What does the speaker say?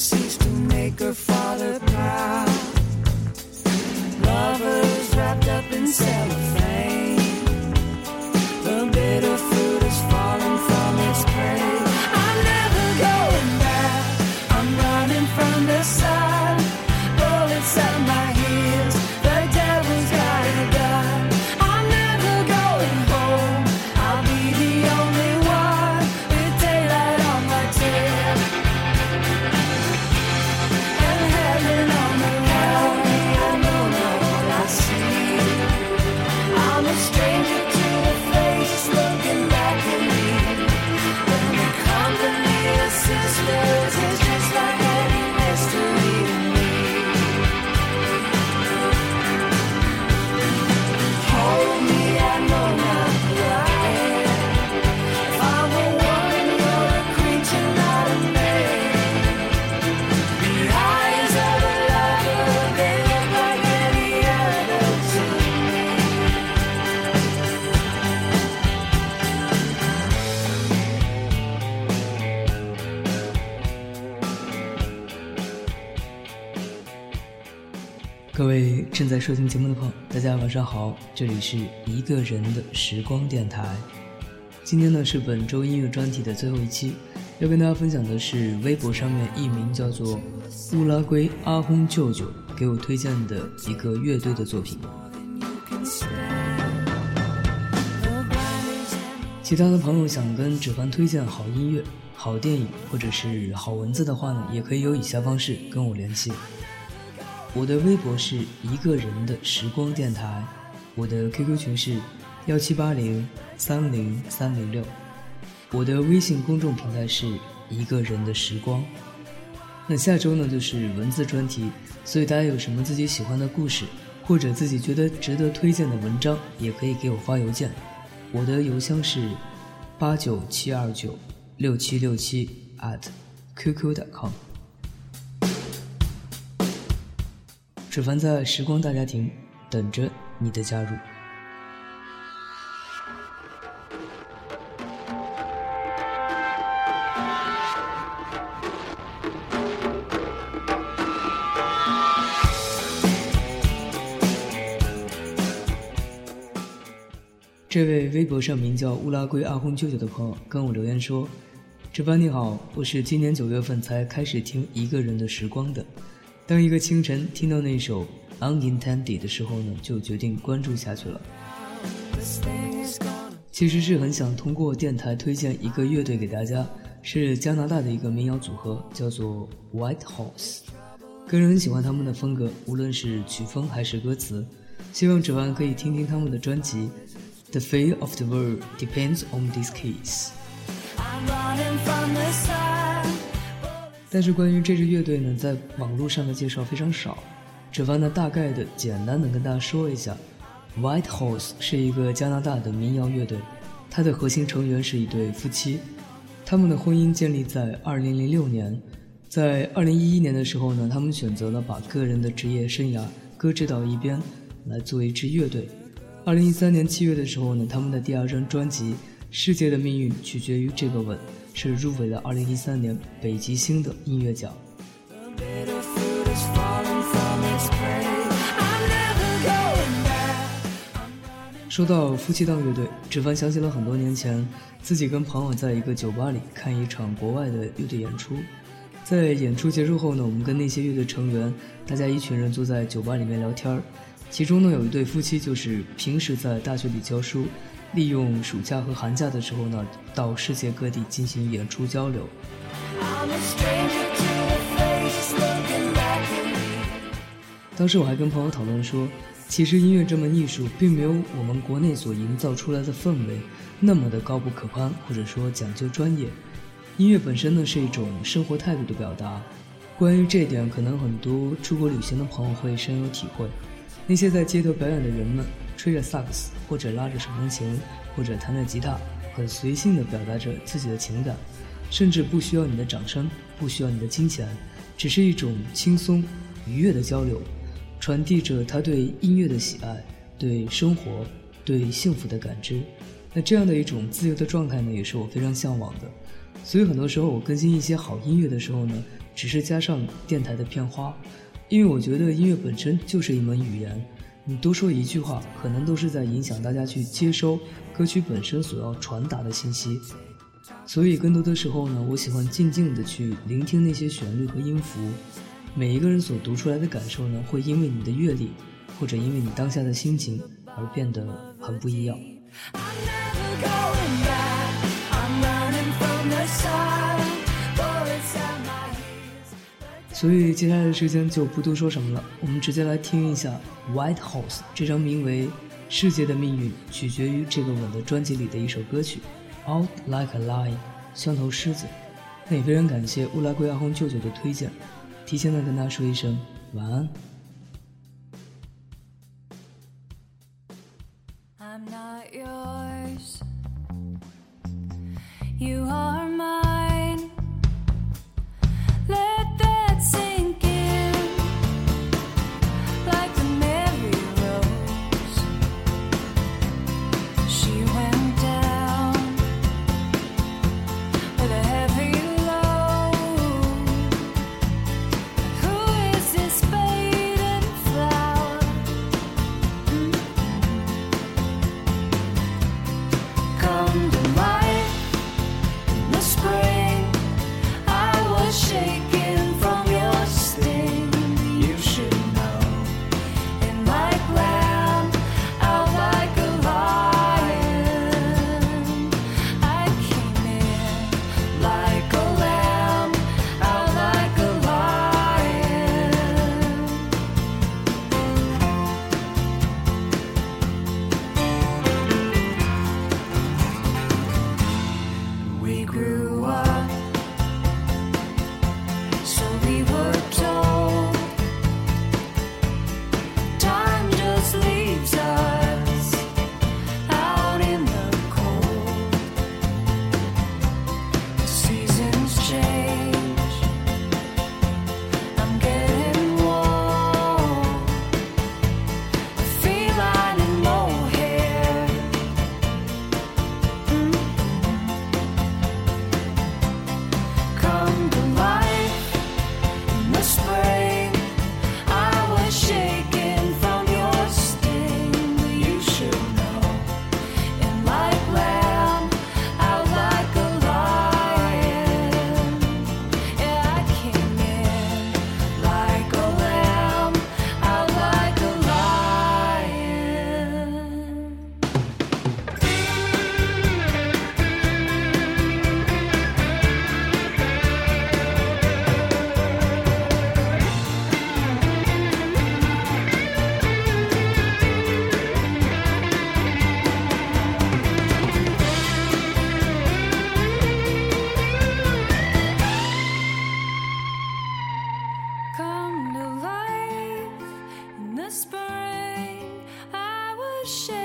cease to make her father proud. Lovers wrapped up in cellophane. 正在收听节目的朋友，大家晚上好，这里是一个人的时光电台。今天呢是本周音乐专题的最后一期，要跟大家分享的是微博上面一名叫做乌拉圭阿轰舅舅给我推荐的一个乐队的作品。其他的朋友想跟芷凡推荐好音乐、好电影或者是好文字的话呢，也可以有以下方式跟我联系。我的微博是一个人的时光电台，我的 QQ 群是幺七八零三零三零六，我的微信公众平台是一个人的时光。那下周呢就是文字专题，所以大家有什么自己喜欢的故事，或者自己觉得值得推荐的文章，也可以给我发邮件。我的邮箱是八九七二九六七六七 at qq.com。芷凡在时光大家庭等着你的加入。这位微博上名叫乌拉圭阿轰舅舅的朋友跟我留言说：“芷凡你好，我是今年九月份才开始听一个人的时光的。”当一个清晨听到那首《Unintended》的时候呢，就决定关注下去了。其实是很想通过电台推荐一个乐队给大家，是加拿大的一个民谣组合，叫做 White Horse。个人很喜欢他们的风格，无论是曲风还是歌词。希望指完可以听听他们的专辑《The Fate of the World Depends on These Keys》。但是关于这支乐队呢，在网络上的介绍非常少，只凡呢大概的简单的跟大家说一下，White Horse 是一个加拿大的民谣乐队，它的核心成员是一对夫妻，他们的婚姻建立在2006年，在2011年的时候呢，他们选择了把个人的职业生涯搁置到一边，来做一支乐队。2013年7月的时候呢，他们的第二张专辑《世界的命运取决于这个吻》是入围了2013年北极星的音乐奖。说到夫妻档乐队，志凡想起了很多年前自己跟朋友在一个酒吧里看一场国外的乐队演出。在演出结束后呢，我们跟那些乐队成员，大家一群人坐在酒吧里面聊天儿。其中呢，有一对夫妻就是平时在大学里教书，利用暑假和寒假的时候呢，到世界各地进行演出交流。当时我还跟朋友讨论说。其实音乐这门艺术，并没有我们国内所营造出来的氛围那么的高不可攀，或者说讲究专业。音乐本身呢，是一种生活态度的表达。关于这点，可能很多出国旅行的朋友会深有体会。那些在街头表演的人们，吹着萨克斯，或者拉着手风琴，或者弹着吉他，很随性地表达着自己的情感，甚至不需要你的掌声，不需要你的金钱，只是一种轻松愉悦的交流。传递着他对音乐的喜爱，对生活、对幸福的感知。那这样的一种自由的状态呢，也是我非常向往的。所以很多时候我更新一些好音乐的时候呢，只是加上电台的片花，因为我觉得音乐本身就是一门语言，你多说一句话，可能都是在影响大家去接收歌曲本身所要传达的信息。所以更多的时候呢，我喜欢静静的去聆听那些旋律和音符。每一个人所读出来的感受呢，会因为你的阅历，或者因为你当下的心情而变得很不一样。所以接下来的时间就不多说什么了，我们直接来听一下《White House》这张名为《世界的命运取决于这个吻》的专辑里的一首歌曲《Out Like a Lion》，像头狮子。那也非常感谢乌拉圭阿红舅舅的推荐。提前的跟他说一声晚安。whispering, I was shaking.